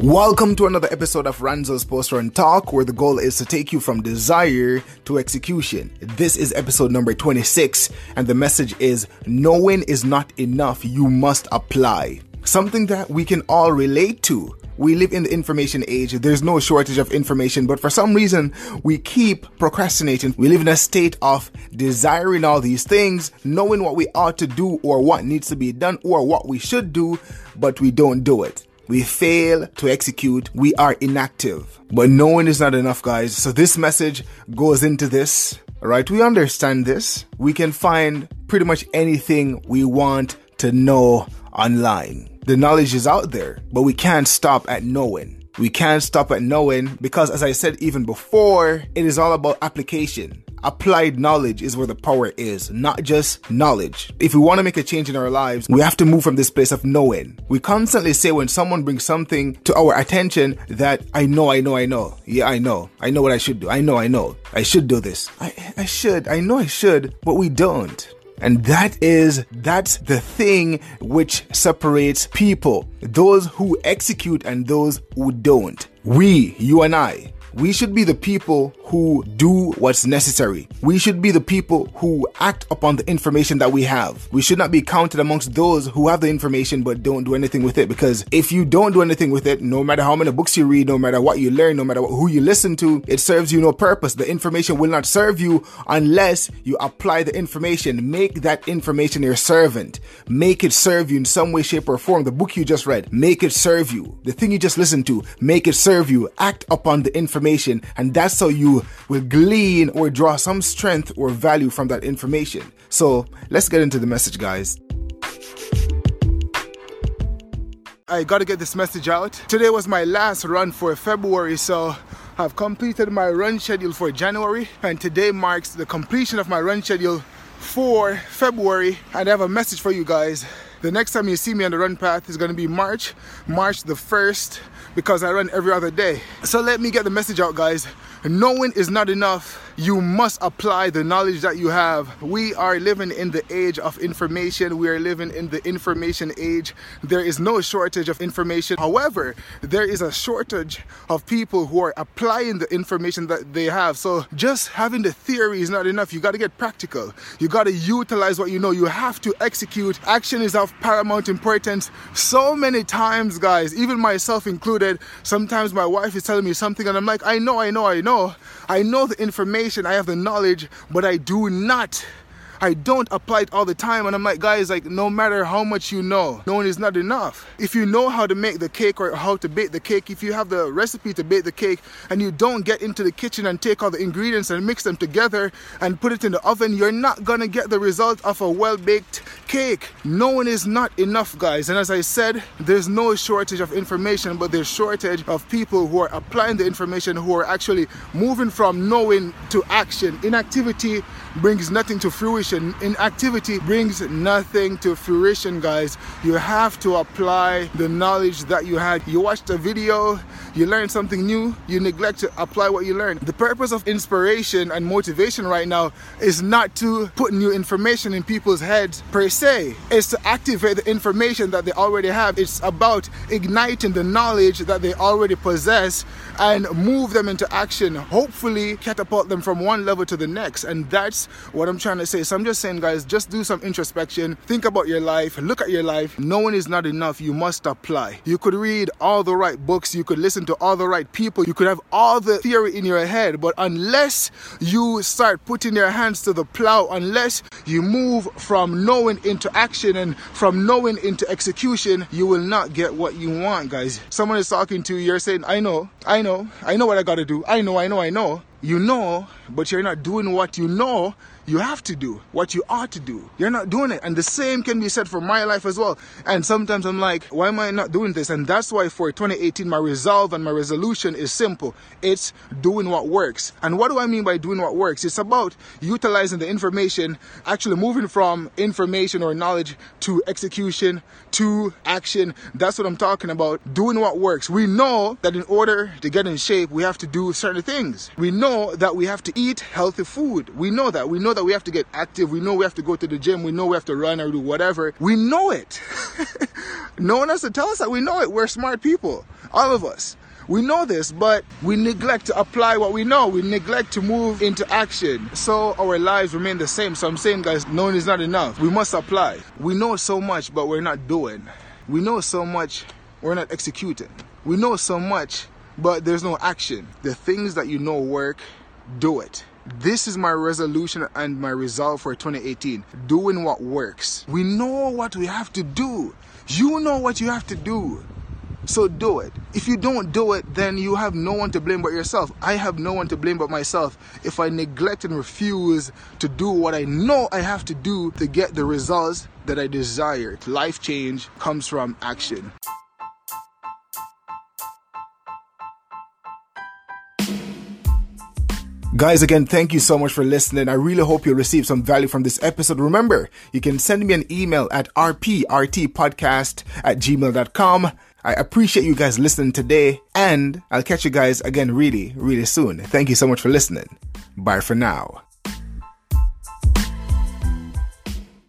Welcome to another episode of Ranzo's Post Run Talk, where the goal is to take you from desire to execution. This is episode number 26, and the message is knowing is not enough, you must apply. Something that we can all relate to. We live in the information age. There's no shortage of information, but for some reason, we keep procrastinating. We live in a state of desiring all these things, knowing what we ought to do or what needs to be done or what we should do, but we don't do it. We fail to execute. We are inactive. But knowing is not enough, guys. So this message goes into this. right? We understand this. We can find pretty much anything we want to know online. The knowledge is out there, but we can't stop at knowing. We can't stop at knowing because, as I said even before, it is all about application. Applied knowledge is where the power is, not just knowledge. If we want to make a change in our lives, we have to move from this place of knowing. We constantly say when someone brings something to our attention that I know, I know, I know. Yeah, I know. I know what I should do. I know, I know. I should do this. I, I should. I know I should, but we don't. And that is, that's the thing which separates people. Those who execute and those who don't. We, you and I, we should be the people who do what's necessary. We should be the people who act upon the information that we have. We should not be counted amongst those who have the information but don't do anything with it because if you don't do anything with it, no matter how many books you read, no matter what you learn, no matter who you listen to, it serves you no purpose. The information will not serve you unless you apply the information. Make that information your servant. Make it serve you in some way, shape, or form. The book you just read, make it serve you. The thing you just listened to, make it serve you. Act upon the information and that's how you will glean or draw some strength or value from that information. So let's get into the message, guys. I gotta get this message out. Today was my last run for February, so I've completed my run schedule for January, and today marks the completion of my run schedule for February. And I have a message for you guys. The next time you see me on the run path is gonna be March, March the 1st, because I run every other day. So let me get the message out, guys. Knowing is not enough. You must apply the knowledge that you have. We are living in the age of information. We are living in the information age. There is no shortage of information. However, there is a shortage of people who are applying the information that they have. So just having the theory is not enough. You got to get practical. You got to utilize what you know. You have to execute. Action is of paramount importance. So many times, guys, even myself included, sometimes my wife is telling me something and I'm like, I know, I know, I know. I know the information, I have the knowledge, but I do not I don't apply it all the time. And I'm like, guys, like no matter how much you know, knowing is not enough. If you know how to make the cake or how to bake the cake, if you have the recipe to bake the cake and you don't get into the kitchen and take all the ingredients and mix them together and put it in the oven, you're not gonna get the result of a well-baked cake. Knowing is not enough, guys. And as I said, there's no shortage of information, but there's shortage of people who are applying the information, who are actually moving from knowing to action. Inactivity brings nothing to fruition. Inactivity brings nothing to fruition, guys. You have to apply the knowledge that you had. You watched a video, you learned something new, you neglect to apply what you learned. The purpose of inspiration and motivation right now is not to put new information in people's heads per se. It's to activate the information that they already have. It's about igniting the knowledge that they already possess and move them into action. Hopefully catapult them from one level to the next. And that's what I'm trying to say. So I'm just saying, guys, just do some introspection. Think about your life. Look at your life. Knowing is not enough. You must apply. You could read all the right books. You could listen to all the right people. You could have all the theory in your head. But unless you start putting your hands to the plow, unless you move from knowing into action and from knowing into execution, you will not get what you want, guys. Someone is talking to you, you're saying, I know, I know, I know what I gotta do. I know, I know, I know you know, but you're not doing what you know you have to do, what you ought to do. You're not doing it. And the same can be said for my life as well. And sometimes I'm like, why am I not doing this? And that's why for 2018, my resolve and my resolution is simple. It's doing what works. And what do I mean by doing what works? It's about utilizing the information, actually moving from information or knowledge to execution, to action. That's what I'm talking about. Doing what works. We know that in order to get in shape, we have to do certain things. We know that we have to eat healthy food. We know that. We know that we have to get active. We know we have to go to the gym. We know we have to run or do whatever. We know it. no one has to tell us that we know it. We're smart people. All of us. We know this, but we neglect to apply what we know. We neglect to move into action. So our lives remain the same. So I'm saying, guys, knowing is not enough. We must apply. We know so much, but we're not doing. We know so much, we're not executing. We know so much, but there's no action. The things that you know work, do it. This is my resolution and my resolve for 2018 doing what works. We know what we have to do. You know what you have to do. So do it. If you don't do it, then you have no one to blame but yourself. I have no one to blame but myself if I neglect and refuse to do what I know I have to do to get the results that I desire. Life change comes from action. Guys, again, thank you so much for listening. I really hope you received some value from this episode. Remember, you can send me an email at rprtpodcast at gmail.com. I appreciate you guys listening today, and I'll catch you guys again really, really soon. Thank you so much for listening. Bye for now.